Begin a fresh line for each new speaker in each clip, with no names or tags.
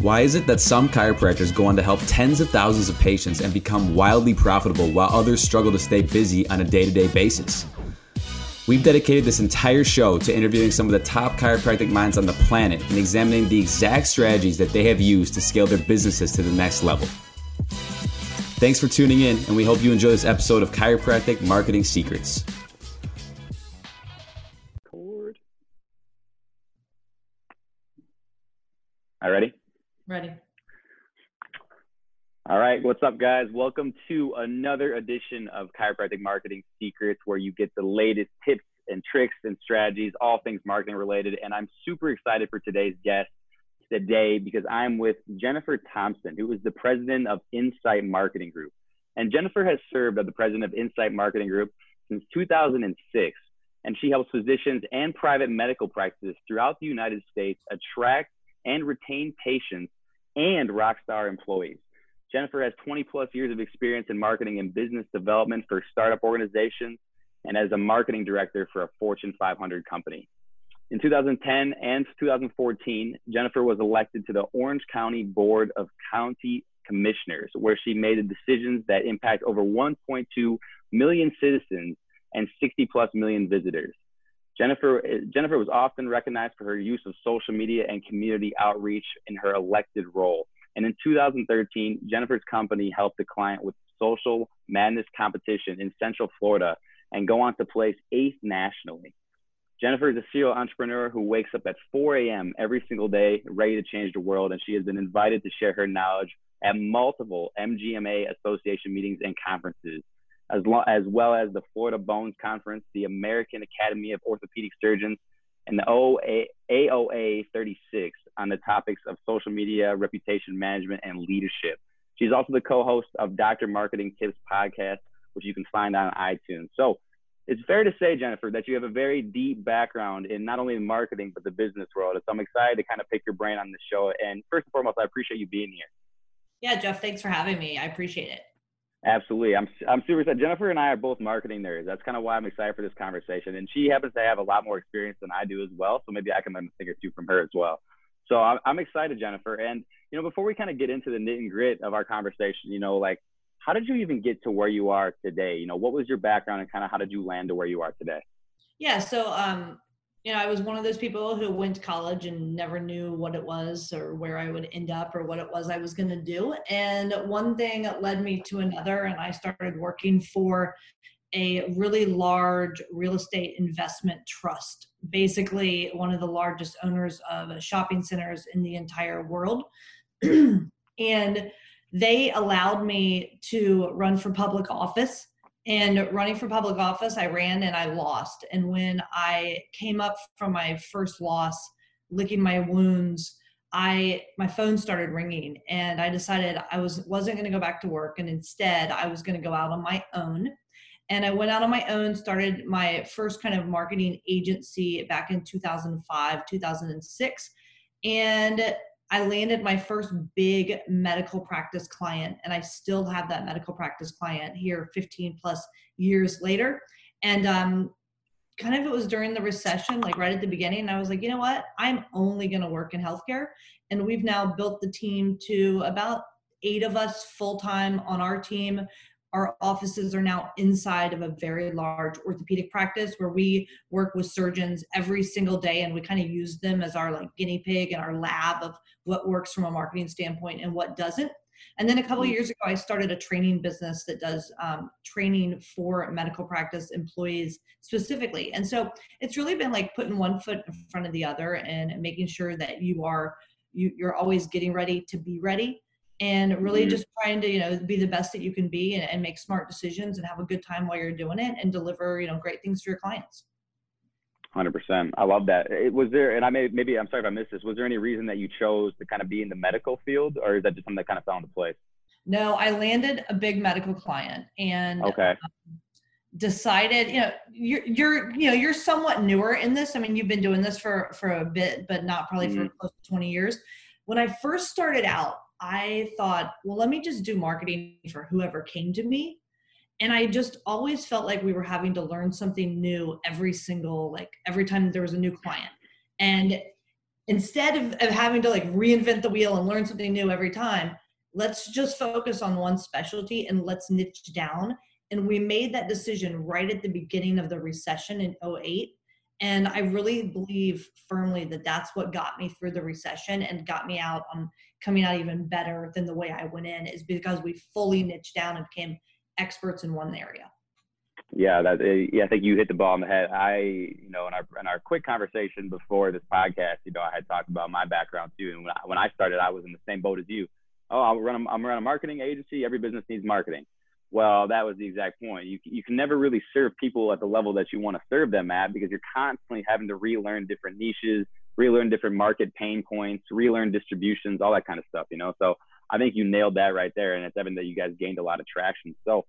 Why is it that some chiropractors go on to help tens of thousands of patients and become wildly profitable while others struggle to stay busy on a day to day basis? We've dedicated this entire show to interviewing some of the top chiropractic minds on the planet and examining the exact strategies that they have used to scale their businesses to the next level. Thanks for tuning in, and we hope you enjoy this episode of Chiropractic Marketing Secrets.
Ready. All right, what's up, guys? Welcome to another edition of Chiropractic Marketing Secrets, where you get the latest tips and tricks and strategies, all things marketing related. And I'm super excited for today's guest today because I'm with Jennifer Thompson, who is the president of Insight Marketing Group. And Jennifer has served as the president of Insight Marketing Group since 2006. And she helps physicians and private medical practices throughout the United States attract and retain patients and rockstar employees. Jennifer has 20 plus years of experience in marketing and business development for startup organizations and as a marketing director for a Fortune 500 company. In 2010 and 2014, Jennifer was elected to the Orange County Board of County Commissioners, where she made decisions that impact over 1.2 million citizens and 60 plus million visitors. Jennifer, Jennifer was often recognized for her use of social media and community outreach in her elected role. And in 2013, Jennifer's company helped a client with social madness competition in Central Florida and go on to place eighth nationally. Jennifer is a serial entrepreneur who wakes up at 4 a.m. every single day, ready to change the world, and she has been invited to share her knowledge at multiple MGMA Association meetings and conferences as, lo- as well as the Florida Bones Conference, the American Academy of Orthopedic Surgeons, and the OA- AOA 36 on the topics of social media, reputation management, and leadership. She's also the co-host of Dr. Marketing Tips podcast, which you can find on iTunes. So it's fair to say, Jennifer, that you have a very deep background in not only marketing but the business world. So I'm excited to kind of pick your brain on the show. And first and foremost, I appreciate you being here.
Yeah, Jeff, thanks for having me. I appreciate it.
Absolutely. I'm, I'm super excited. Jennifer and I are both marketing nerds. That's kind of why I'm excited for this conversation. And she happens to have a lot more experience than I do as well. So maybe I can learn a thing or two from her as well. So I'm, I'm excited, Jennifer. And, you know, before we kind of get into the nit and grit of our conversation, you know, like, how did you even get to where you are today? You know, what was your background and kind of how did you land to where you are today?
Yeah. So, um, you know, I was one of those people who went to college and never knew what it was or where I would end up or what it was I was going to do. And one thing led me to another, and I started working for a really large real estate investment trust, basically, one of the largest owners of shopping centers in the entire world. and they allowed me to run for public office and running for public office, I ran and I lost. And when I came up from my first loss, licking my wounds, I my phone started ringing and I decided I was wasn't going to go back to work and instead I was going to go out on my own. And I went out on my own, started my first kind of marketing agency back in 2005, 2006. And I landed my first big medical practice client, and I still have that medical practice client here 15 plus years later. And um, kind of it was during the recession, like right at the beginning. I was like, you know what? I'm only going to work in healthcare. And we've now built the team to about eight of us full time on our team our offices are now inside of a very large orthopedic practice where we work with surgeons every single day and we kind of use them as our like guinea pig and our lab of what works from a marketing standpoint and what doesn't. And then a couple of mm. years ago i started a training business that does um, training for medical practice employees specifically. And so it's really been like putting one foot in front of the other and making sure that you are you, you're always getting ready to be ready and really mm-hmm. just trying to you know be the best that you can be and, and, make smart decisions and have a good time while you're doing it and deliver you know great things to your clients.
100% i love that. It, was there and i may maybe i'm sorry if i missed this was there any reason that you chose to kind of be in the medical field or is that just something that kind of fell into place?
No i landed a big medical client and
okay. um,
decided you know you're you're you know you're somewhat newer in this. I mean you've been doing this for for a bit but not probably mm-hmm. for close to 20 years. When i first started out I thought, well, let me just do marketing for whoever came to me. And I just always felt like we were having to learn something new every single, like every time there was a new client. And instead of, of having to like reinvent the wheel and learn something new every time, let's just focus on one specialty and let's niche down. And we made that decision right at the beginning of the recession in 08. And I really believe firmly that that's what got me through the recession and got me out on coming out even better than the way I went in is because we fully niched down and became experts in one area.
Yeah, that uh, yeah, I think you hit the ball on the head. I, you know, in our in our quick conversation before this podcast, you know, I had talked about my background too, and when I, when I started, I was in the same boat as you. Oh, I'm running I'm running a marketing agency. Every business needs marketing. Well, that was the exact point. You you can never really serve people at the level that you want to serve them at because you're constantly having to relearn different niches, relearn different market pain points, relearn distributions, all that kind of stuff. You know, so I think you nailed that right there, and it's evident that you guys gained a lot of traction. So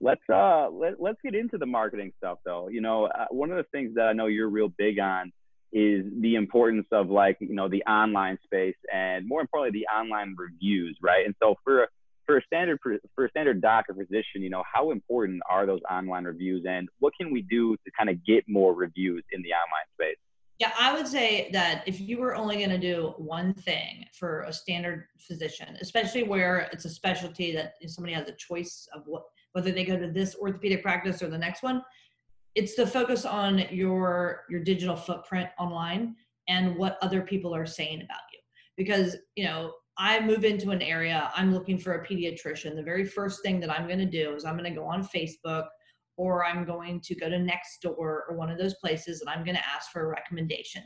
let's uh let, let's get into the marketing stuff though you know uh, one of the things that i know you're real big on is the importance of like you know the online space and more importantly the online reviews right and so for a for a standard for a standard doc or physician you know how important are those online reviews and what can we do to kind of get more reviews in the online space
yeah, I would say that if you were only going to do one thing for a standard physician, especially where it's a specialty that somebody has a choice of what whether they go to this orthopedic practice or the next one it's the focus on your your digital footprint online and what other people are saying about you. Because you know i move into an area i'm looking for a pediatrician the very first thing that i'm going to do is i'm going to go on facebook or i'm going to go to nextdoor or one of those places and i'm going to ask for a recommendation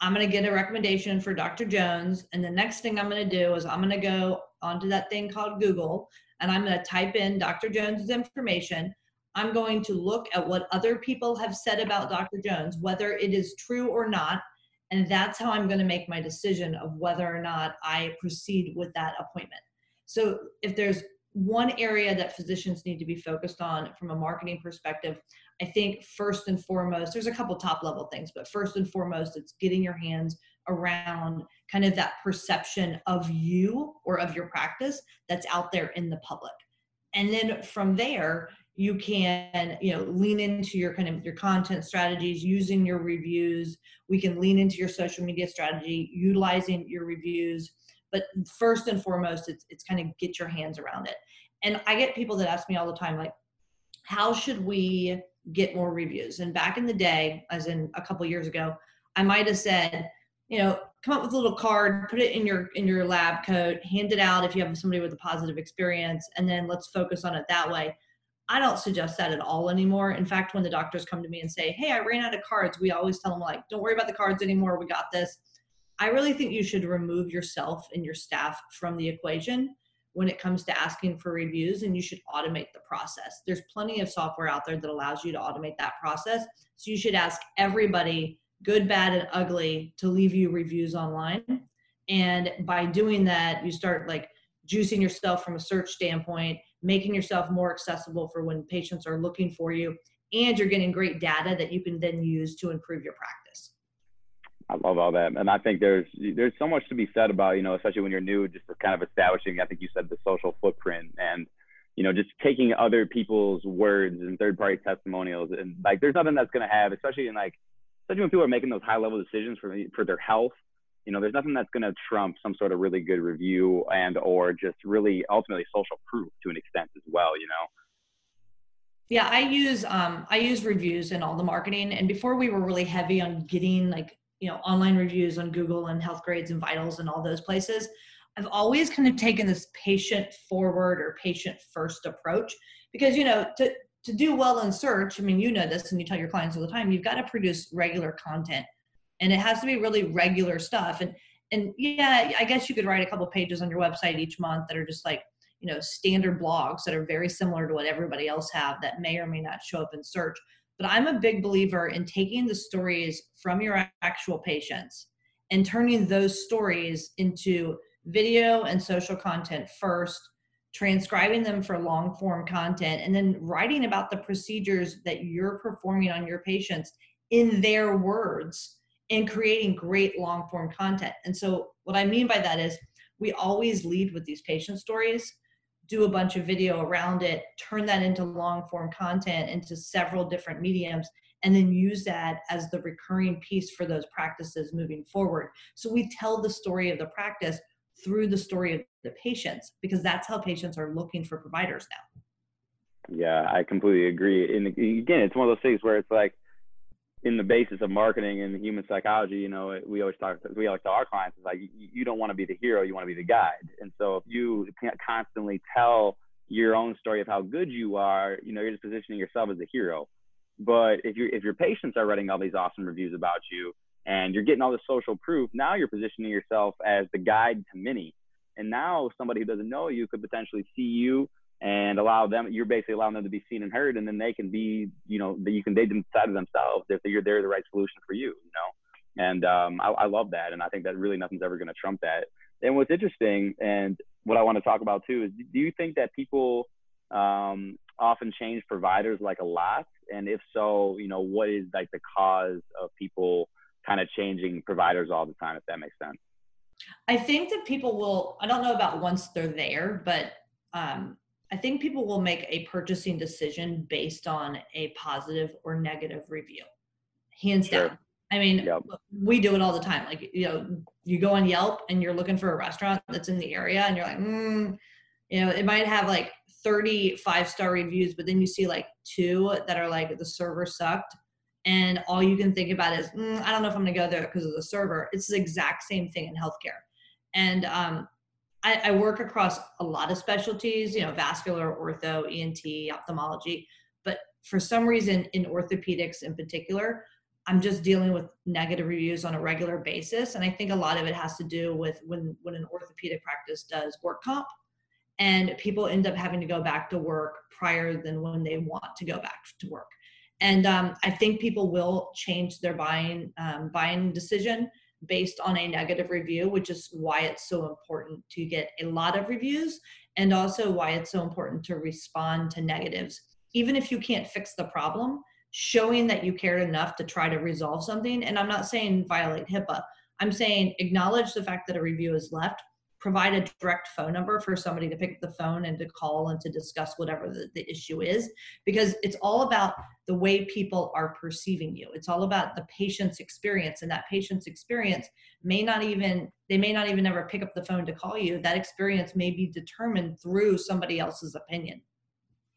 i'm going to get a recommendation for dr jones and the next thing i'm going to do is i'm going to go onto that thing called google and I'm going to type in Dr. Jones's information. I'm going to look at what other people have said about Dr. Jones, whether it is true or not. And that's how I'm going to make my decision of whether or not I proceed with that appointment. So if there's one area that physicians need to be focused on from a marketing perspective, I think first and foremost, there's a couple top level things, but first and foremost, it's getting your hands around kind of that perception of you or of your practice that's out there in the public. And then from there, you can you know lean into your kind of your content strategies using your reviews. We can lean into your social media strategy utilizing your reviews. But first and foremost it's, it's kind of get your hands around it and i get people that ask me all the time like how should we get more reviews? And back in the day as in a couple years ago i might have said you know come up with a little card put it in your in your lab coat hand it out if you have somebody with a positive experience and then let's focus on it that way. I don't suggest that at all anymore. In fact when the doctors come to me and say hey i ran out of cards we always tell them like don't worry about the cards anymore. We got this. I really think you should remove yourself and your staff from the equation when it comes to asking for reviews and you should automate the process there's plenty of software out there that allows you to automate that process so you should ask everybody good, bad, and ugly to leave you reviews online. And by doing that, you start like juicing yourself from a search standpoint, making yourself more accessible for when patients are looking for you, and you're getting great data that you can then use to improve your practice.
I love all that, and I think there's there's so much to be said about you know, especially when you're new, just for kind of establishing. I think you said the social footprint and you know, just taking other people's words and third party testimonials and like there's nothing that's gonna have, especially in like especially when people are making those high level decisions for for their health you know there's nothing that's to trump some sort of really good review and or just really ultimately social proof to an extent as well you know
yeah i use um i use reviews in all the marketing and before we were really heavy on getting like you know online reviews on google and Healthgrades and vitals and all those places i've always kind of taken this patient forward or patient first approach because you know to to do well in search, I mean, you know this and you tell your clients all the time, you've got to produce regular content and it has to be really regular stuff. And, and yeah, I guess you could write a couple pages on your website each month that are just like, you know, standard blogs that are very similar to what everybody else have that may or may not show up in search. But I'm a big believer in taking the stories from your actual patients and turning those stories into video and social content first transcribing them for long form content, and then writing about the procedures that you're performing on your patients in their words and creating great long form content. And so, what I mean by that is, we always lead with these patient stories, do a bunch of video around it, turn that into long form content into several different mediums, and then use that as the recurring piece for those practices moving forward. So we tell the story of the practice through the story of the patients because that's how patients are looking for providers now.
Yeah, I completely agree. And again, it's one of those things where it's like in the basis of marketing and human psychology, you know, we always talk, we always tell our clients, is like, you don't want to be the hero, you want to be the guide. And so if you constantly tell your own story of how good you are, you know, you're just positioning yourself as a hero. But if you if your patients are writing all these awesome reviews about you and you're getting all the social proof, now you're positioning yourself as the guide to many. And now somebody who doesn't know you could potentially see you and allow them you're basically allowing them to be seen and heard and then they can be you know that you can they decide to themselves if you're they're the right solution for you you know? And um, I, I love that and i think that really nothing's ever going to trump that. And what's interesting and what i want to talk about too is do you think that people um, often change providers like a lot? And if so you know what is like the cause of people kind of changing providers all the time if that makes sense?
I think that people will i don't know about once they're there but um, I think people will make a purchasing decision based on a positive or negative review, hands sure. down. I mean, yep. we do it all the time. Like, you know, you go on Yelp and you're looking for a restaurant that's in the area and you're like, mm, you know, it might have like 30 five star reviews, but then you see like two that are like the server sucked. And all you can think about is, mm, I don't know if I'm gonna go there because of the server. It's the exact same thing in healthcare. And um, I, I work across a lot of specialties, you know, vascular, ortho, ENT, ophthalmology. But for some reason, in orthopedics in particular, I'm just dealing with negative reviews on a regular basis. And I think a lot of it has to do with when, when an orthopedic practice does work comp and people end up having to go back to work prior than when they want to go back to work. And um, I think people will change their buying um, buying decision based on a negative review, which is why it's so important to get a lot of reviews and also why it's so important to respond to negatives. Even if you can't fix the problem, showing that you cared enough to try to resolve something. And I'm not saying violate HIPAA, I'm saying acknowledge the fact that a review is left, provide a direct phone number for somebody to pick up the phone and to call and to discuss whatever the, the, issue is because it's all about the way people are perceiving you. It's all about the patient's experience and that patient's experience may not even they may not even ever pick up the phone to call you. That experience may be determined through somebody else's opinion.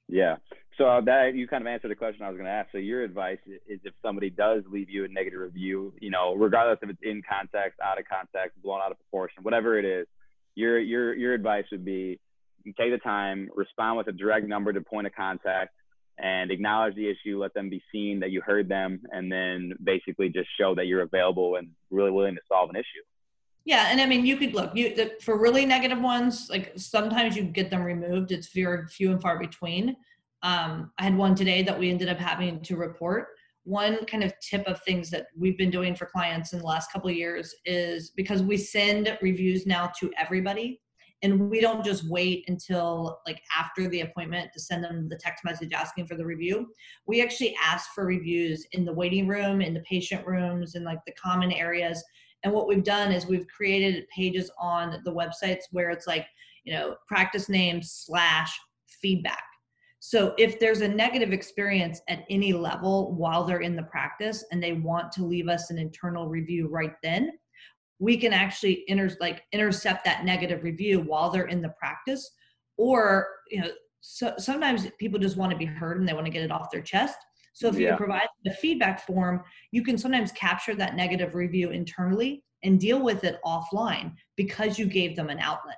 Yeah. So uh, that you kind of answered the question I was going to ask. So your advice is if somebody does leave you a negative review, you know, regardless if it's in context, out of context, blown out of proportion, whatever it is, your your your advice would be take the time, respond with a direct number to point of contact, and acknowledge the issue. Let them be seen that you heard them, and then basically just show that you're available and really willing to solve an issue.
Yeah, and I mean, you could look you the, for really negative ones. Like sometimes you get them removed. It's very few and far between. Um, I had one today that we ended up having to report one kind of tip of things that we've been doing for clients in the last couple of years is because we send reviews now to everybody and we don't just wait until like after the appointment to send them the text message asking for the review. We actually ask for reviews in the waiting room in the patient rooms in like the common areas. And what we've done is we've created pages on the websites where it's like you know practice name slash feedback so if there's a negative experience at any level while they're in the practice and they want to leave us an internal review right then, we can actually inter- like intercept that negative review while they're in the practice. Or you know so sometimes people just want to be heard and they want to get it off their chest. So if yeah. you provide the feedback form you can sometimes capture that negative review internally and deal with it offline because you gave them an outlet.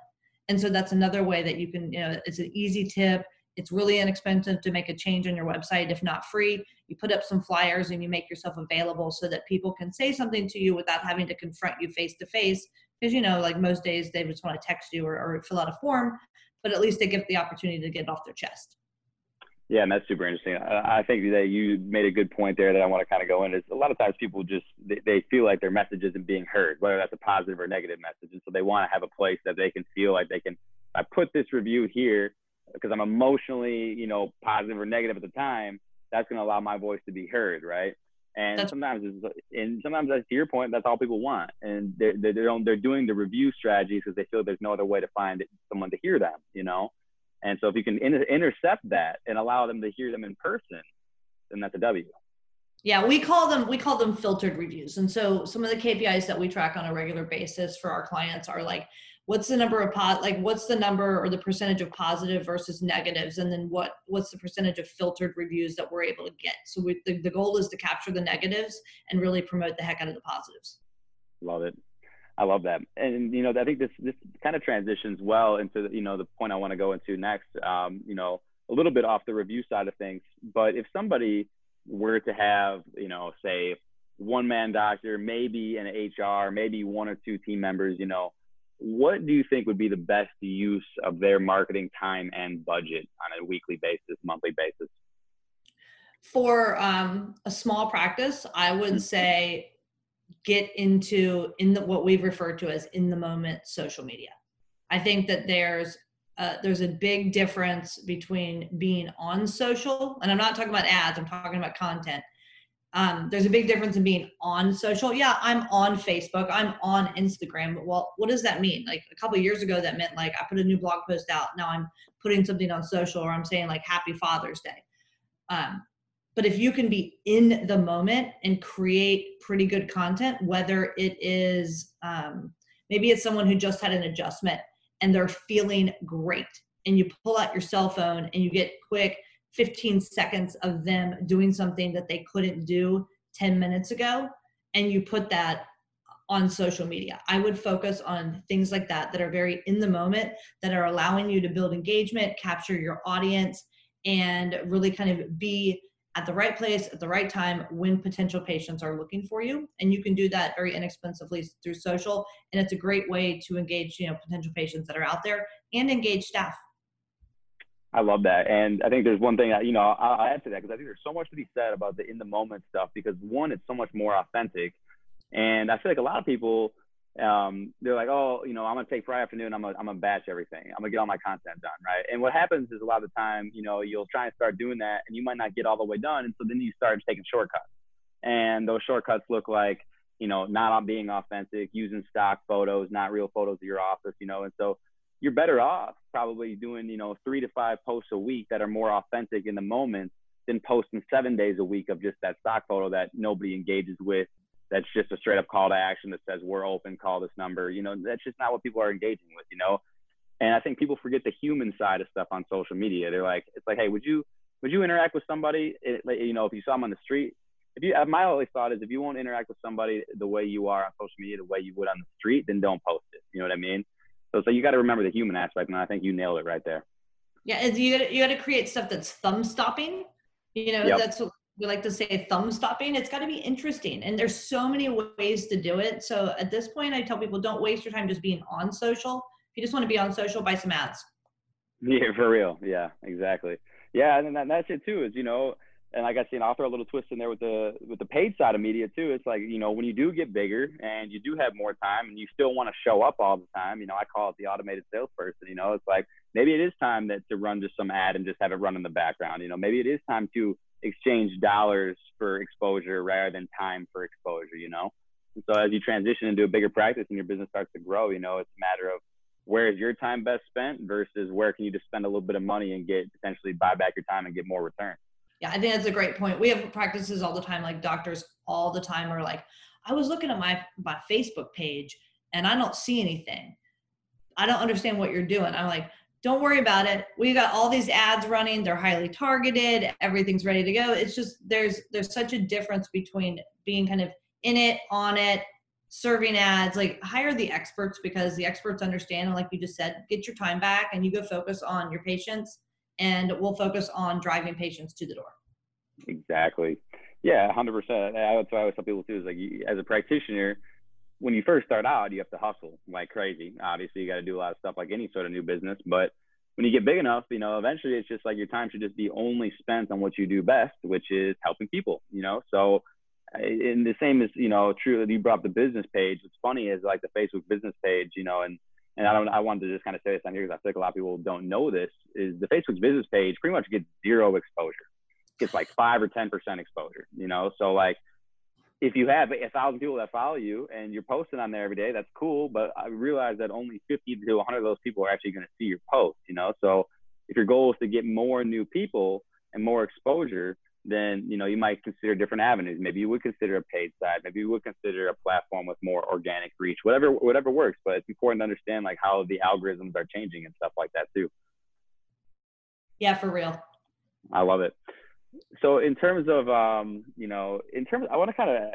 And so that's another way that you can you know it's an easy tip it's really inexpensive to make a change on your website, if not free. You put up some flyers and you make yourself available so that people can say something to you without having to confront you face to face. Because, you know, like most days, they just want to text you or, or fill out a form, but at least they get the opportunity to get it off their chest.
Yeah, and that's super interesting. I think that you made a good point there that I want to kind of go into. Is a lot of times people just they, they feel like their message isn't being heard, whether that's a positive or negative message, and so they want to have a place that they can feel like they can. I put this review here, because I'm emotionally, you know, positive or negative at the time, that's going to allow my voice to be heard, right? And that's, sometimes, it's, and sometimes that's to your point, that's all people want, and they're they're they're doing the review strategies because they feel there's no other way to find someone to hear them, you know. And so if you can inter- intercept that and allow them to hear them in person, then that's a W.
Yeah, we call them we call them filtered reviews. And so some of the KPIs that we track on a regular basis for our clients are like what's the number of pot like what's the number or the percentage of positive versus negatives and then what what's the percentage of filtered reviews that we're able to get. So we, the, the goal is to capture the negatives and really promote the heck out of the positives.
Love it. I love that. And you know, I think this this kind of transitions well into you know the point I want to go into next. Um, you know, a little bit off the review side of things, but if somebody were to have, you know, say one man doctor, maybe an HR, maybe one or two team members, you know, what do you think would be the best use of their marketing time and budget on a weekly basis, monthly basis?
For um, a small practice, I would mm-hmm. say get into in the what we've referred to as in the moment social media. I think that there's uh, there's a big difference between being on social, and I'm not talking about ads, I'm talking about content. Um, there's a big difference in being on social. Yeah, I'm on Facebook, I'm on Instagram. But well, what does that mean? Like a couple years ago, that meant like I put a new blog post out. Now I'm putting something on social, or I'm saying like Happy Father's Day. Um, but if you can be in the moment and create pretty good content, whether it is um, maybe it's someone who just had an adjustment and they're feeling great and you pull out your cell phone and you get quick 15 seconds of them doing something that they couldn't do 10 minutes ago and you put that on social media. I would focus on things like that that are very in the moment that are allowing you to build engagement, capture your audience and really kind of be at the right place at the right time when potential patients are looking for you. And you can do that very inexpensively through social. And it's a great way to engage you know potential patients that are out there and engage staff
I love that, and I think there's one thing that you know I'll add to that because I think there's so much to be said about the in the moment stuff because one, it's so much more authentic, and I feel like a lot of people um, they're like, oh, you know, I'm gonna take Friday afternoon. I'm gonna, I'm gonna batch everything. I'm gonna get all my content done, right? And what happens is a lot of the time, you know, you'll try and start doing that, and you might not get all the way done, and so then you start taking shortcuts, and those shortcuts look like, you know, not being authentic, using stock photos, not real photos of your office, you know, and so you're better off probably doing, you know, three to five posts a week that are more authentic in the moment than posting seven days a week of just that stock photo that nobody engages with that's just a straight up call to action that says we're open, call this number. You know, that's just not what people are engaging with, you know? And I think people forget the human side of stuff on social media. They're like, it's like, hey, would you would you interact with somebody? You know, if you saw them on the street, if you, my only thought is if you won't interact with somebody the way you are on social media, the way you would on the street, then don't post it. You know what I mean? So, so you got to remember the human aspect, and I think you nailed it right there.
Yeah, you got you got to create stuff that's thumb stopping. You know, yep. that's what we like to say thumb stopping. It's got to be interesting and there's so many ways to do it. So at this point i tell people don't waste your time just being on social. If you just want to be on social buy some ads.
Yeah for real. Yeah exactly. Yeah and then that's it too is you know and like I said, I'll throw a little twist in there with the with the paid side of media too. It's like you know when you do get bigger and you do have more time and you still want to show up all the time. You know, I call it the automated salesperson. You know, it's like maybe it is time that to run just some ad and just have it run in the background. You know, maybe it is time to exchange dollars for exposure rather than time for exposure, you know? And so as you transition into a bigger practice and your business starts to grow, you know, it's a matter of where is your time best spent versus where can you just spend a little bit of money and get potentially buy back your time and get more return.
Yeah, I think that's a great point. We have practices all the time, like doctors all the time are like, I was looking at my my Facebook page and I don't see anything. I don't understand what you're doing. I'm like, don't worry about it we got all these ads running they're highly targeted everything's ready to go it's just there's there's such a difference between being kind of in it on it serving ads like hire the experts because the experts understand and like you just said get your time back and you go focus on your patients and we'll focus on driving patients to the door
exactly yeah 100% that's what i always tell people too is like as a practitioner when you first start out, you have to hustle like crazy. Obviously, you got to do a lot of stuff like any sort of new business. But when you get big enough, you know, eventually it's just like your time should just be only spent on what you do best, which is helping people, you know? So, and the same is, you know, true you brought up the business page. What's funny is like the Facebook business page, you know, and, and I don't, I wanted to just kind of say this on here because I feel like a lot of people don't know this is the Facebook business page pretty much gets zero exposure. It Gets like five or 10% exposure, you know? So like, if you have a thousand people that follow you and you're posting on there every day, that's cool. But I realize that only 50 to 100 of those people are actually going to see your post, you know? So if your goal is to get more new people and more exposure, then you know you might consider different avenues. Maybe you would consider a paid side. Maybe you would consider a platform with more organic reach. Whatever whatever works. But it's important to understand like how the algorithms are changing and stuff like that too.
Yeah, for real.
I love it. So in terms of um, you know, in terms, I want to kind of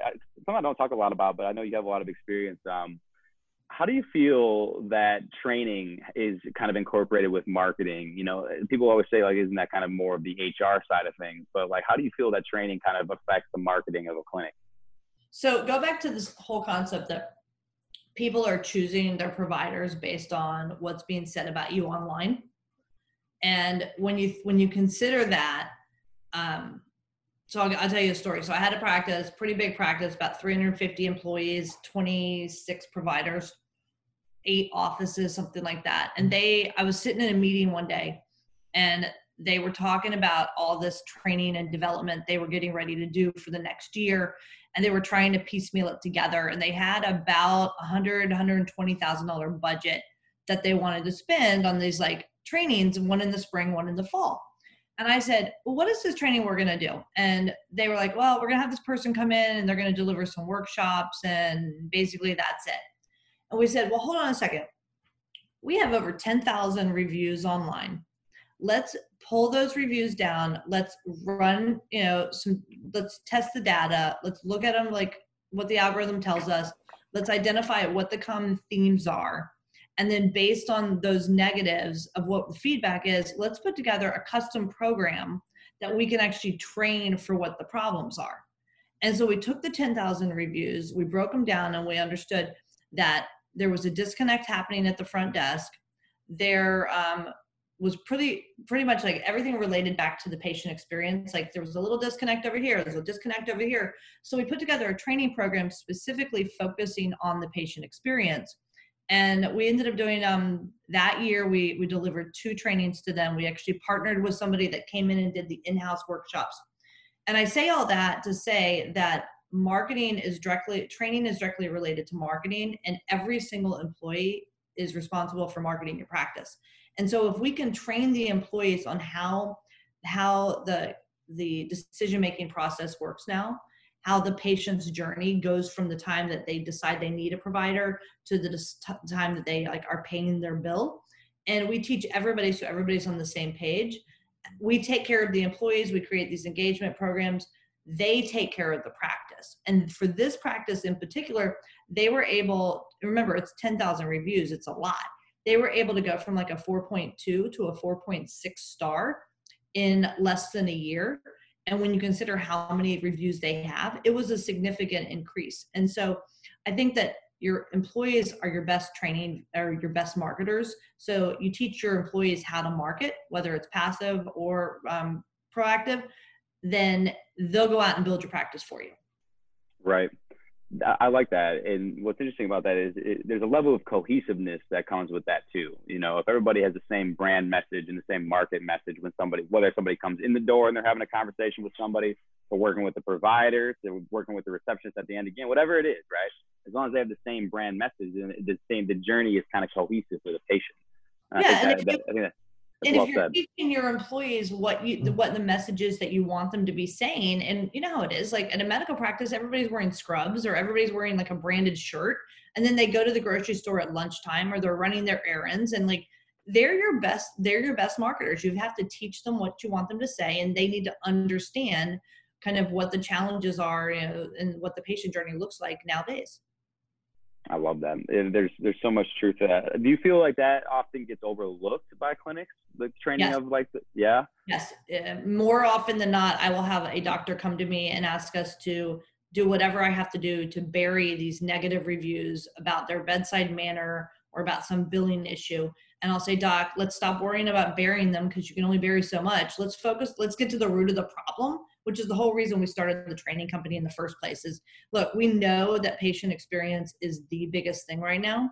something I don't talk a lot about, but I know you have a lot of experience. Um, how do you feel that training is kind of incorporated with marketing? You know, people always say like, isn't that kind of more of the HR side of things? But like, how do you feel that training kind of affects the marketing of a clinic?
So go back to this whole concept that people are choosing their providers based on what's being said about you online. And when you when you consider that, um, so I'll, I'll, tell you a story. So I had a practice, pretty big practice, about 350 employees, 26 providers, eight offices, something like that. And mm. they, I was sitting in a meeting one day, and they were talking about all this training and development they were getting ready to do for the next year and they were trying to piecemeal it together and they had about 100 120000 dollar budget that they wanted to spend on these like trainings one in the spring one in the fall and I said, well, what is this training we're going to do? And they were like, well, we're going to have this person come in and they're going to deliver some workshops and basically that's it. And we said, well, hold on a second. We have over 10,000 reviews online. Let's pull those reviews down. Let's run, you know, some, let's test the data. Let's look at them like what the algorithm tells us. Let's identify what the common themes are and then based on those negatives of what the feedback is let's put together a custom program that we can actually train for what the problems are and so we took the 10,000 reviews we broke them down and we understood that there was a disconnect happening at the front desk. There um, was pretty pretty much like everything related back to the patient experience. Like there was a little disconnect over here there's a disconnect over here. So we put together a training program specifically focusing on the patient experience. And we ended up doing um that year we we delivered two trainings to them. We actually partnered with somebody that came in and did the in-house workshops. And i say all that to say that marketing is directly training is directly related to marketing and every single employee is responsible for marketing your practice. And so if we can train the employees on how how the the decision making process works now how the patient's journey goes from the time that they decide they need a provider to the time that they like are paying their bill. And we teach everybody so everybody's on the same page. We take care of the employees we create these engagement programs they take care of the practice and for this practice in particular they were able remember it's 10,000 reviews it's a lot they were able to go from like a 4.2 to a 4.6 star in less than a year and when you consider how many reviews they have, it was a significant increase. And so I think that your employees are your best training or your best marketers. So you teach your employees how to market, whether it's passive or um, proactive, then they'll go out and build your practice for you.
Right. I like that. And what's interesting about that is it, there's a level of cohesiveness that comes with that too. You know, if everybody has the same brand message and the same market message when somebody, whether somebody comes in the door and they're having a conversation with somebody, or working with the providers, they're working with the receptionist at the end again, whatever it is, right? As long as they have the same brand message and the same, the journey is kind of cohesive for the patient.
yeah, I think, that, that, I think that, and well if you're said. teaching your employees what you what the messages that you want them to be saying and you know how it is like in a medical practice everybody's wearing scrubs or everybody's wearing like a branded shirt and then they go to the grocery store at lunchtime or they're running their errands and like they're your best they're your best marketers you have to teach them what you want them to say and they need to understand kind of what the challenges are you know, and what the patient journey looks like nowadays
I love that. There's there's so much truth to that. Do you feel like that often gets overlooked by clinics? The training yes. of like, the, yeah.
Yes, uh, more often than not, I will have a doctor come to me and ask us to do whatever I have to do to bury these negative reviews about their bedside manner or about some billing issue. And I'll say, Doc, let's stop worrying about burying them because you can only bury so much. Let's focus. Let's get to the root of the problem which is the whole reason we started the training company in the first place is look we know that patient experience is the biggest thing right now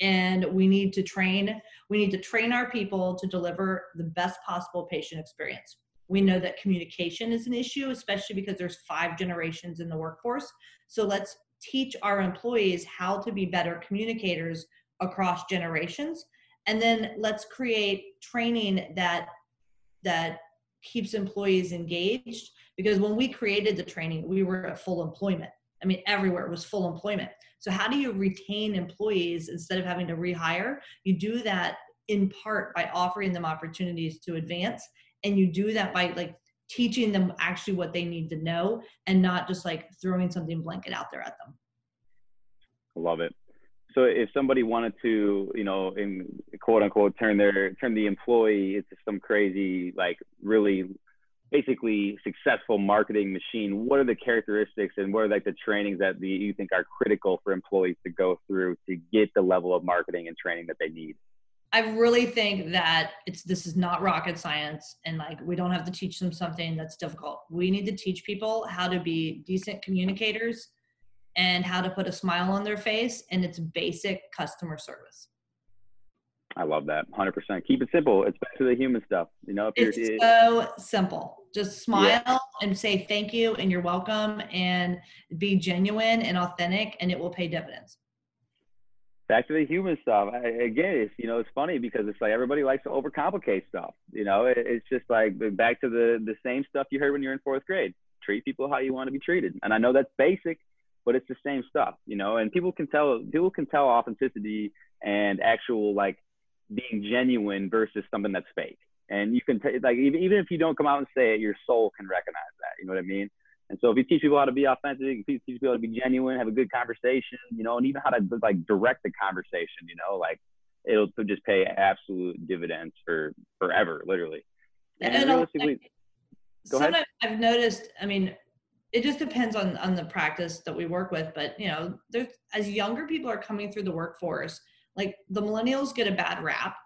and we need to train we need to train our people to deliver the best possible patient experience. We know that communication is an issue especially because there's five generations in the workforce. So let's teach our employees how to be better communicators across generations. And then let's create training that that keeps employees engaged because when we created the training, we were at full employment. I mean, everywhere was full employment. So, how do you retain employees instead of having to rehire? You do that in part by offering them opportunities to advance. And you do that by like teaching them actually what they need to know and not just like throwing something blanket out there at them.
I love it. So if somebody wanted to, you know, in quote unquote turn their turn the employee into some crazy like really basically successful marketing machine, what are the characteristics and what are like the trainings that the, you think are critical for employees to go through to get the level of marketing and training that they need?
I really think that it's this is not rocket science and like we don't have to teach them something that's difficult. We need to teach people how to be decent communicators and how to put a smile on their face and it's basic customer service.
I love that. 100%. Keep it simple. It's back to the human stuff. You know,
if it's so simple. Just smile yeah. and say thank you and you're welcome and be genuine and authentic and it will pay dividends
back to the human stuff. I, again, it's you know it's funny because it's like everybody likes to overcomplicate stuff. You know, it, it's just like back to the the same stuff you heard when you're in fourth grade. Treat people how you want to be treated, and I know that's basic, but it's the same stuff. You know, and people can tell people can tell authenticity and actual like being genuine versus something that's fake. And you can t- like even even if you don't come out and say it, your soul can recognize that. You know what I mean? And so if you teach people how to be authentic, you teach people how to be genuine, have a good conversation, you know, and even how to like direct the conversation, you know, like it'll just pay absolute dividends for forever, literally.
And, and realistically, go ahead. I've noticed, I mean, it just depends on on the practice that we work with, but you know, there's as younger people are coming through the workforce, like the millennials get a bad rap.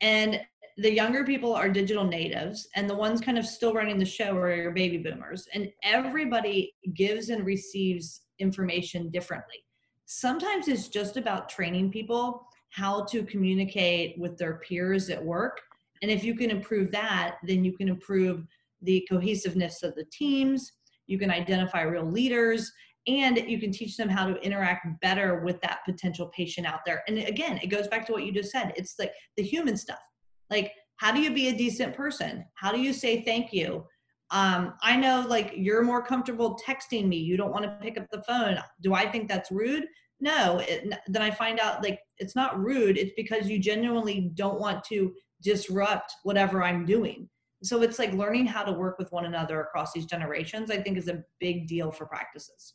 And the younger people are digital natives and the ones kind of still running the show are your baby boomers and everybody gives and receives information differently sometimes it's just about training people how to communicate with their peers at work and if you can improve that then you can improve the cohesiveness of the teams you can identify real leaders and you can teach them how to interact better with that potential patient out there and again it goes back to what you just said it's like the human stuff like, how do you be a decent person? How do you say thank you? Um, I know like you're more comfortable texting me. You don't want to pick up the phone. Do I think that's rude? No. It, then I find out like it's not rude. It's because you genuinely don't want to disrupt whatever I'm doing. So it's like learning how to work with one another across these generations, I think is a big deal for practices.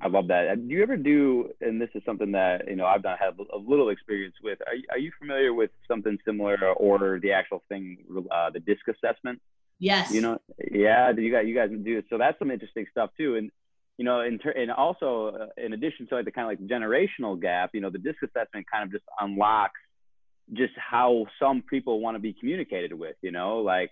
I love that. Do you ever do, and this is something that you know I've not had a little experience with. Are you, are you familiar with something similar, or the actual thing, uh, the DISC assessment?
Yes.
You know, yeah. You guys, you guys do so. That's some interesting stuff too. And you know, in ter- and also uh, in addition to like the kind of like generational gap, you know, the DISC assessment kind of just unlocks just how some people want to be communicated with. You know, like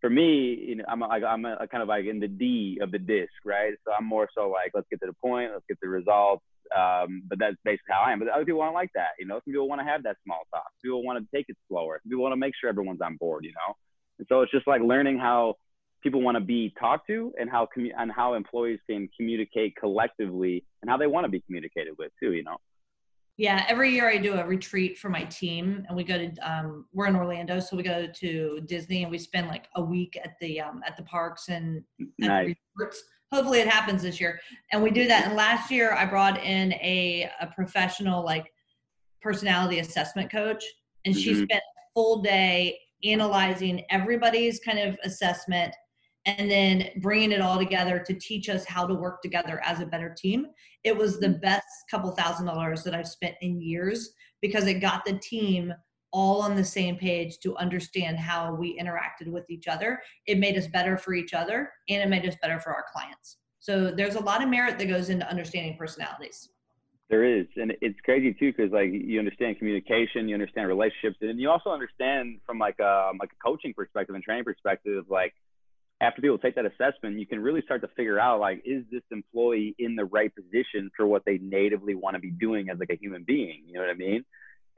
for me, you know, I'm like I'm a, kind of like in the D of the disc, right? So I'm more so like let's get to the point, let's get the results. Um, but that's basically how I am. But other people aren't like that, you know. Some people want to have that small talk. Some people want to take it slower. Some people want to make sure everyone's on board, you know. And so it's just like learning how people want to be talked to and how commu- and how employees can communicate collectively and how they want to be communicated with too, you know.
Yeah, every year I do a retreat for my team, and we go to um, we're in Orlando, so we go to Disney, and we spend like a week at the um, at the parks and
nice.
resorts. Hopefully, it happens this year, and we do that. And last year, I brought in a a professional like personality assessment coach, and mm-hmm. she spent a full day analyzing everybody's kind of assessment and then bringing it all together to teach us how to work together as a better team. It was the mm. best couple thousand dollars that I've spent in years because it got the team all on the same page to understand how we interacted with each other. It made us better for each other and it made us better for our clients. So there's a lot of merit that goes into understanding personalities.
There is, and it's crazy too, because like you understand communication, you understand relationships, and you also understand from like a um, like a coaching perspective and training perspective, like after people take that assessment, you can really start to figure out like, is this employee in the right position for what they natively want to be doing as like a human being? You know what I mean?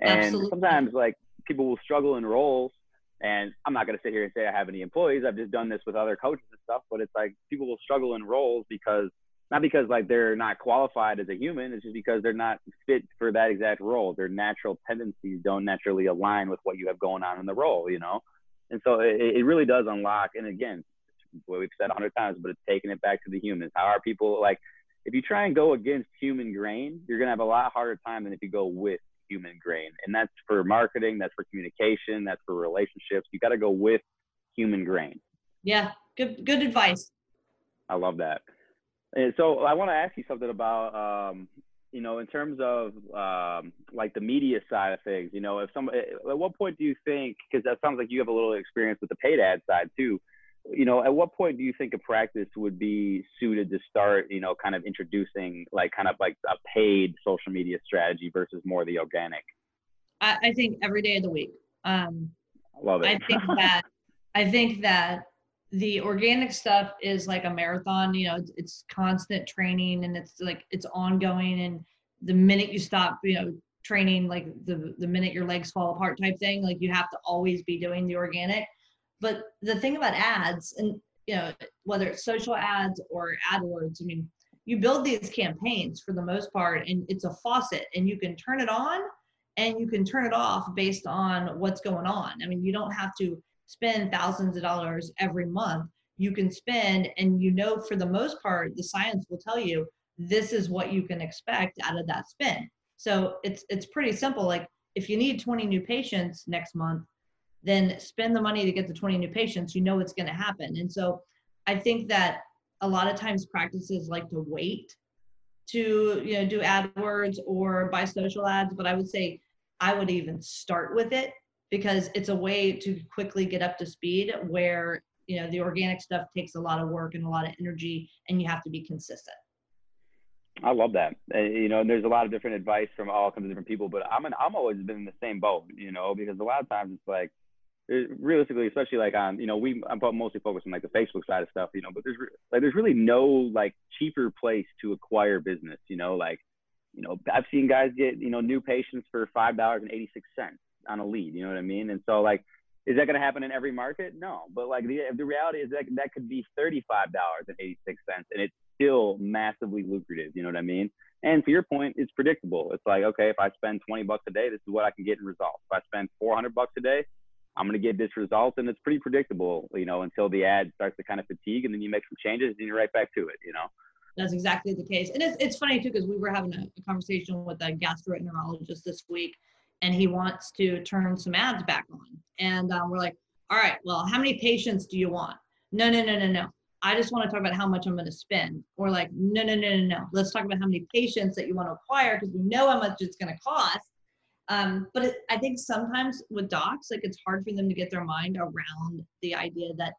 And Absolutely. sometimes like people will struggle in roles. And I'm not going to sit here and say I have any employees. I've just done this with other coaches and stuff. But it's like people will struggle in roles because not because like they're not qualified as a human. It's just because they're not fit for that exact role. Their natural tendencies don't naturally align with what you have going on in the role. You know. And so it, it really does unlock. And again, what we've said a hundred times, but it's taking it back to the humans. How are people like? If you try and go against human grain, you're gonna have a lot harder time than if you go with human grain. And that's for marketing, that's for communication, that's for relationships. You got to go with human grain.
Yeah, good good advice.
I love that. And so I want to ask you something about, um, you know, in terms of um, like the media side of things. You know, if some, at what point do you think? Because that sounds like you have a little experience with the paid ad side too. You know, at what point do you think a practice would be suited to start, you know, kind of introducing like kind of like a paid social media strategy versus more the organic?
I, I think every day of the week. Um,
Love it.
I think that I think that the organic stuff is like a marathon you know it's, it's, constant training and it's like it's ongoing and the minute you stop you know training like the the minute your legs fall apart type thing like you have to always be doing the organic but the thing about ads and you know whether it's social ads or adwords i mean you build these campaigns for the most part and it's a faucet and you can turn it on and you can turn it off based on what's going on. I mean you don't have to spend thousands of dollars every month. You can spend and you know for the most part the science will tell you this is what you can expect out of that spend. So it's it's pretty simple. Like if you need 20 new patients next month then spend the money to get the 20 new patients you know it's going to happen. And so i think that a lot of times practices like to wait to you know do adwords or buy social ads but i would say i would even start with it because it's a way to quickly get up to speed where you know the organic stuff takes a lot of work and a lot of energy and you have to be consistent.
I love that. Uh, you know there's a lot of different advice from all kinds of different people but i'm an, i'm always been in the same boat you know because a lot of times it's like realistically especially like on you know we i'm mostly focused on like the facebook side of stuff you know but there's like there's really no like cheaper place to acquire business you know like you know i've seen guys get you know new patients for five dollars and 86 cents on a lead. You know what I mean? And so like, is that going to happen in every market? No, but like the the reality is that that could be thirty five dollars and eighty six cents, and it's still massively lucrative. You know what I mean? And to your point, it's predictable. It's like okay, if I spend twenty bucks a day, this is what I can get in results. If I spend four hundred bucks a day, I'm going to get this result, and it's pretty predictable. You know, until the ad starts to kind of fatigue, and then you make some changes, and you're right back to it. You know.
That's exactly the case. And it's, it's funny too, because we were having a, a, conversation with a gastroenterologist this week, and he wants to turn some ads back on. And um, we're like, all right, well, how many patients do you want? No, no, no, no, no. I just want to talk about how much I'm going to spend. Or like, no, no, no, no, no. Let's talk about how many patients that you want to acquire because we know how much it's going to cost. Um, but it, I think sometimes with docs, like it's hard for them to get their mind around the idea that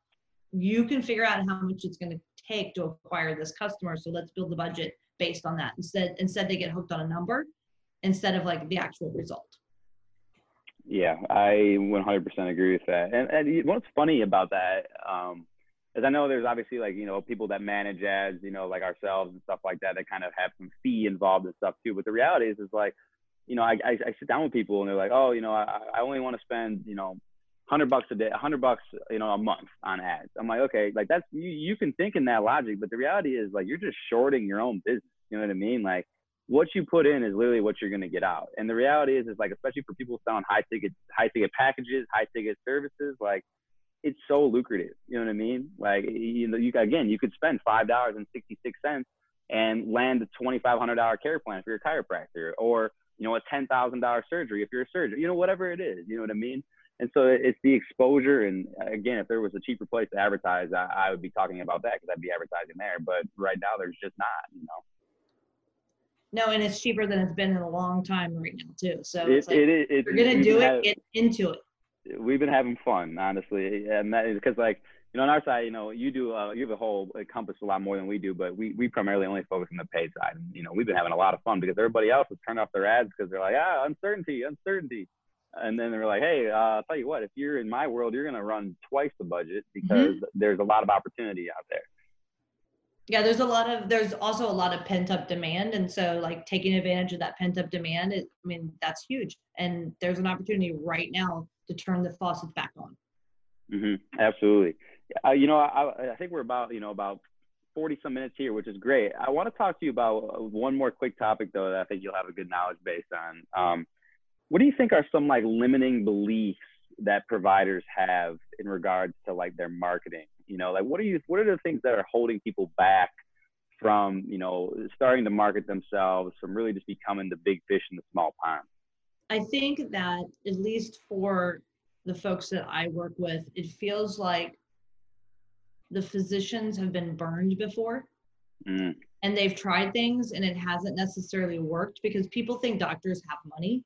you can figure out how much it's going to take to acquire this customer. So let's build the budget based on that. Instead, instead they get hooked on a number instead of like the actual result.
Yeah, I 100% agree with that. And, and what's funny about that um, is I know there's obviously like, you know, people that manage ads, you know, like ourselves and stuff like that, that kind of have some fee involved and stuff too. But the reality is, is like, you know, I, I, I sit down with people and they're like, oh, you know, I, I only want to spend, you know, hundred bucks a day, hundred bucks, you know, a month on ads. I'm like, okay, like that's, you, you can think in that logic, but the reality is like, you're just shorting your own business. You know what I mean? Like, what you put in is literally what you're going to get out. And the reality is, is like, especially for people selling high ticket, high ticket packages, high ticket services, like it's so lucrative. You know what I mean? Like, you know, you again, you could spend five dollars and land a twenty five hundred dollar care plan for your chiropractor, or you know, a ten thousand dollar surgery if you're a surgeon. You know, whatever it is. You know what I mean? And so it's the exposure. And again, if there was a cheaper place to advertise, I, I would be talking about that because I'd be advertising there. But right now, there's just not. You know.
No, and it's cheaper than it's been in a long time right now too. So
it,
it's like,
it, it,
you're gonna do it, get into it.
We've been having fun, honestly, and that is because like you know on our side, you know you do uh, you have a whole compass a lot more than we do, but we we primarily only focus on the paid side. And, you know we've been having a lot of fun because everybody else has turned off their ads because they're like ah uncertainty, uncertainty. And then they're like, hey, uh, I'll tell you what, if you're in my world, you're going to run twice the budget because mm-hmm. there's a lot of opportunity out there
yeah there's a lot of there's also a lot of pent up demand and so like taking advantage of that pent up demand it, i mean that's huge and there's an opportunity right now to turn the faucet back on
mm-hmm. absolutely uh, you know I, I think we're about you know about 40 some minutes here which is great i want to talk to you about uh, one more quick topic though that i think you'll have a good knowledge base on um, what do you think are some like limiting beliefs that providers have in regards to like their marketing? You know, like what are you what are the things that are holding people back from, you know, starting to market themselves, from really just becoming the big fish in the small pond?
I think that at least for the folks that I work with, it feels like the physicians have been burned before. Mm. And they've tried things and it hasn't necessarily worked because people think doctors have money.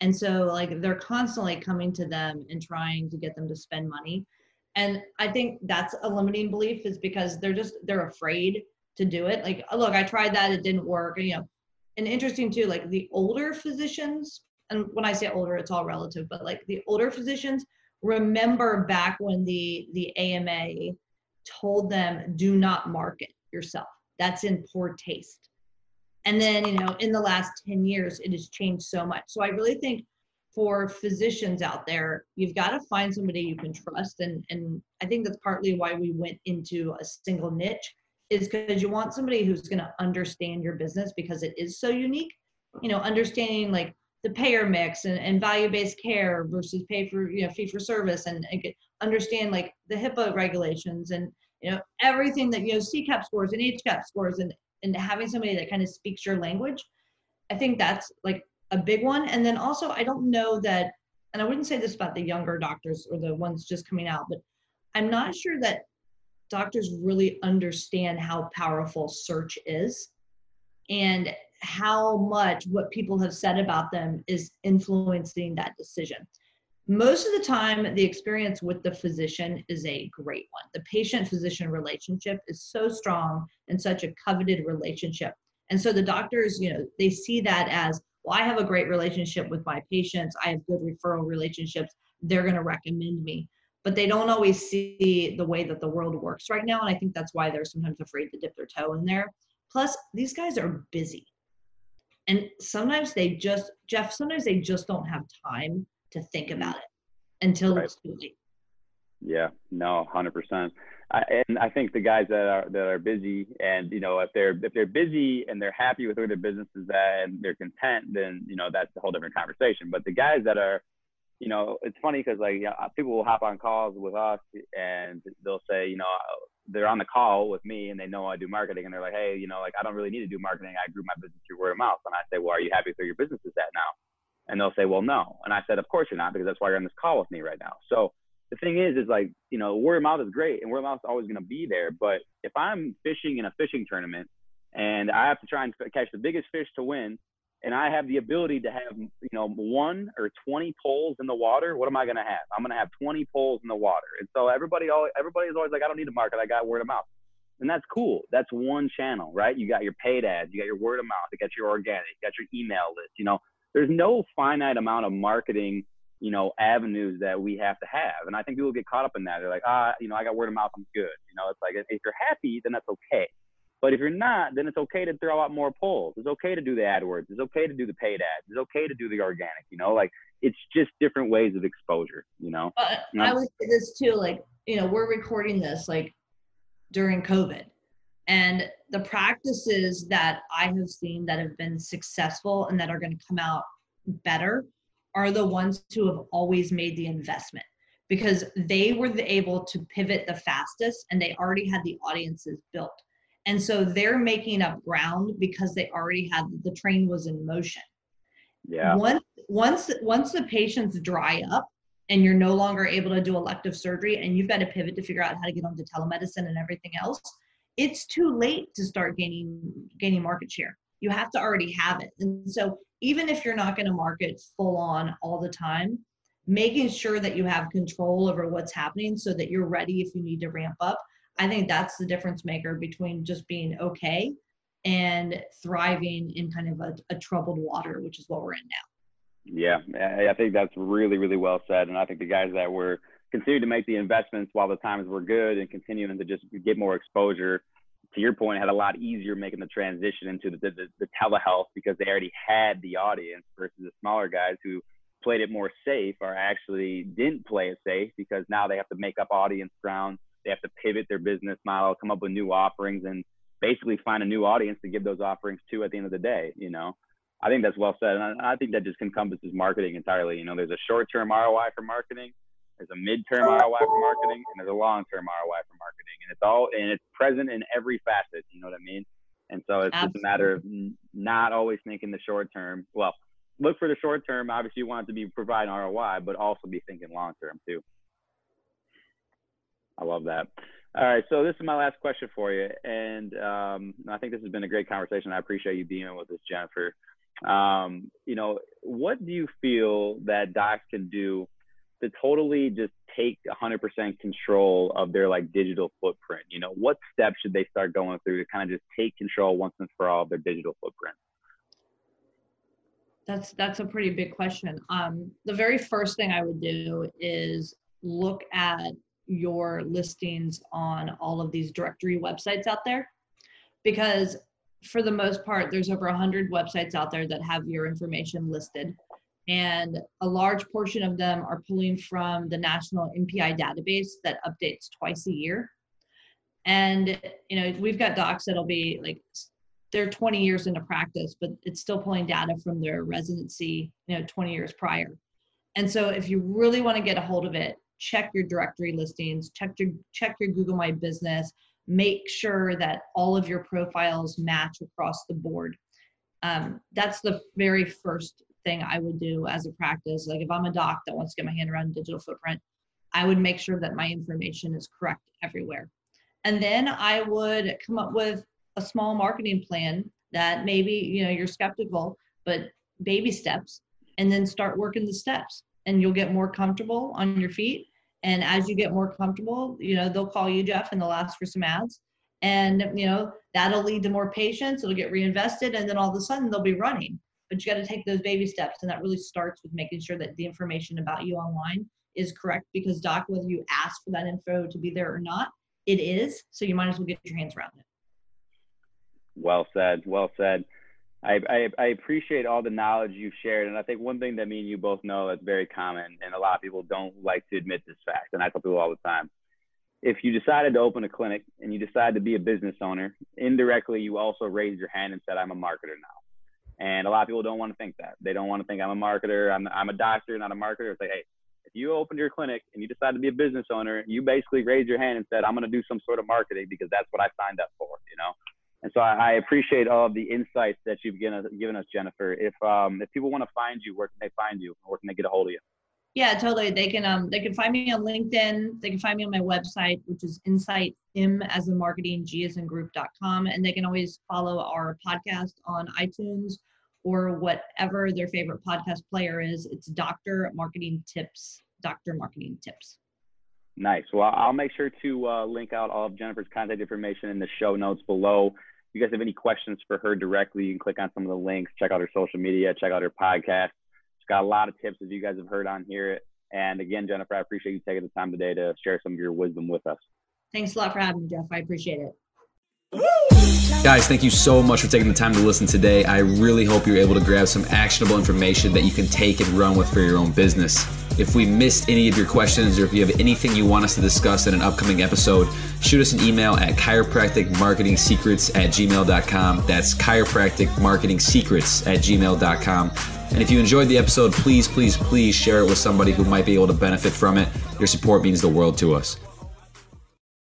And so like they're constantly coming to them and trying to get them to spend money. And I think that's a limiting belief is because they're just they're afraid to do it. Like, look, I tried that, it didn't work. And, you know, and interesting too, like the older physicians and when I say older, it's all relative, but like the older physicians remember back when the the AMA told them do not market yourself. That's in poor taste. And then, you know, in the last 10 years, it has changed so much. So I really think for physicians out there, you've got to find somebody you can trust. And, and I think that's partly why we went into a single niche is because you want somebody who's going to understand your business because it is so unique. You know, understanding like the payer mix and, and value-based care versus pay for you know fee for service and, and understand like the HIPAA regulations and you know everything that you know CCAP scores and HCAHPS scores and and having somebody that kind of speaks your language, I think that's like a big one. And then also I don't know that, and I wouldn't say this about the younger doctors or the ones just coming out, but I'm not sure that doctors really understand how powerful search is and how much what people have said about them is influencing that decision. Most of the time, the experience with the physician is a great one. The patient physician relationship is so strong and such a coveted relationship. And so the doctors, you know, they see that as, well, I have a great relationship with my patients, I have good referral relationships, they're going to recommend me. But they don't always see the way that the world works right now. And I think that's why they're sometimes afraid to dip their toe in there. Plus, these guys are busy and sometimes they just jeff sometimes they just don't have time to think mm-hmm. about it until right. it's too late
yeah no 100% I, and i think the guys that are that are busy and you know if they're if they're busy and they're happy with where their business is at and they're content then you know that's a whole different conversation but the guys that are you know it's funny because like you know, people will hop on calls with us and they'll say you know they're on the call with me and they know I do marketing and they're like, hey, you know, like I don't really need to do marketing. I grew my business through word of mouth. And I say, well, are you happy with where your business is at now? And they'll say, well, no. And I said, of course you're not because that's why you're on this call with me right now. So the thing is, is like, you know, word of mouth is great and word of mouth is always going to be there. But if I'm fishing in a fishing tournament and I have to try and catch the biggest fish to win, and I have the ability to have, you know, one or 20 poles in the water, what am I going to have? I'm going to have 20 poles in the water. And so everybody, always, everybody is always like, I don't need to market. I got word of mouth. And that's cool. That's one channel, right? You got your paid ads, you got your word of mouth, you got your organic, you got your email list. You know, there's no finite amount of marketing, you know, avenues that we have to have. And I think people get caught up in that. They're like, ah, you know, I got word of mouth, I'm good. You know, it's like if you're happy, then that's okay. But if you're not, then it's okay to throw out more poles. It's okay to do the AdWords. It's okay to do the paid ads. It's okay to do the organic. You know, like it's just different ways of exposure. You know.
Uh, I would say this too. Like you know, we're recording this like during COVID, and the practices that I have seen that have been successful and that are going to come out better are the ones who have always made the investment because they were able to pivot the fastest and they already had the audiences built and so they're making up ground because they already had the train was in motion.
Yeah.
Once once once the patients dry up and you're no longer able to do elective surgery and you've got to pivot to figure out how to get onto telemedicine and everything else, it's too late to start gaining gaining market share. You have to already have it. And so even if you're not going to market full on all the time, making sure that you have control over what's happening so that you're ready if you need to ramp up I think that's the difference maker between just being okay and thriving in kind of a, a troubled water, which is what we're in now.
Yeah, I think that's really, really well said. And I think the guys that were continuing to make the investments while the times were good and continuing to just get more exposure, to your point, had a lot easier making the transition into the, the, the telehealth because they already had the audience versus the smaller guys who played it more safe or actually didn't play it safe because now they have to make up audience ground they have to pivot their business model, come up with new offerings, and basically find a new audience to give those offerings to at the end of the day. You know, I think that's well said, and I, I think that just encompasses marketing entirely. You know, there's a short-term ROI for marketing, There's a mid-term ROI for marketing, and there's a long-term ROI for marketing, and it's all and it's present in every facet. You know what I mean? And so it's Absolutely. just a matter of not always thinking the short term. Well, look for the short term. Obviously, you want it to be providing ROI, but also be thinking long term too. I love that. All right, so this is my last question for you, and um, I think this has been a great conversation. I appreciate you being with us, Jennifer. Um, you know, what do you feel that docs can do to totally just take 100% control of their like digital footprint? You know, what steps should they start going through to kind of just take control once and for all of their digital footprint?
That's that's a pretty big question. Um, the very first thing I would do is look at your listings on all of these directory websites out there? Because for the most part there's over 100 websites out there that have your information listed. And a large portion of them are pulling from the national npi database that updates twice a year. And you know we've got docs that'll be like they're 20 years into practice but it's still pulling data from their residency you know 20 years prior. And so if you really want to get a hold of it check your directory listings, check your check your Google My Business, make sure that all of your profiles match across the board. Um, that's the very first thing I would do as a practice. Like if I'm a doc that wants to get my hand around digital footprint, I would make sure that my information is correct everywhere. And then I would come up with a small marketing plan that maybe, you know, you're skeptical, but baby steps, and then start working the steps and you'll get more comfortable on your feet and as you get more comfortable, you know, they'll call you, Jeff, and they'll ask for some ads. And, you know, that'll lead to more patients. It'll get reinvested. And then all of a sudden they'll be running. But you got to take those baby steps. And that really starts with making sure that the information about you online is correct because, Doc, whether you ask for that info to be there or not, it is. So you might as well get your hands around it.
Well said. Well said. I, I, I, appreciate all the knowledge you've shared. And I think one thing that me and you both know that's very common, and a lot of people don't like to admit this fact, and I tell people all the time. If you decided to open a clinic and you decide to be a business owner, indirectly, you also raised your hand and said, I'm a marketer now. And a lot of people don't want to think that. They don't want to think I'm a marketer, I'm, I'm a doctor, not a marketer. It's like, hey, if you opened your clinic and you decide to be a business owner, you basically raised your hand and said, I'm going to do some sort of marketing because that's what I signed up for, you know? And so I, I, appreciate all of the insights that you've given us, given us Jennifer. If um, if people want to find you, where can they find you? Where can they get a hold of you?
Yeah, totally. They can um they can find me on LinkedIn. They can find me on my website, which is insight m as a marketing g as in group.com. And they can always follow our podcast on iTunes or whatever their favorite podcast player is. It's Dr. Marketing Tips, Dr. Marketing Tips.
Nice. Well, I'll make sure to uh, link out all of Jennifer's contact information in the show notes below you guys have any questions for her directly, you can click on some of the links, check out her social media, check out her podcast. She's got a lot of tips as you guys have heard on here. And again, Jennifer, I appreciate you taking the time today to share some of your wisdom with us.
Thanks a lot for having me, Jeff. I appreciate it.
Guys, thank you so much for taking the time to listen today. I really hope you're able to grab some actionable information that you can take and run with for your own business. If we missed any of your questions or if you have anything you want us to discuss in an upcoming episode, shoot us an email at chiropracticmarketingsecrets at gmail.com. That's chiropracticmarketingsecrets at gmail.com. And if you enjoyed the episode, please, please, please share it with somebody who might be able to benefit from it. Your support means the world to us.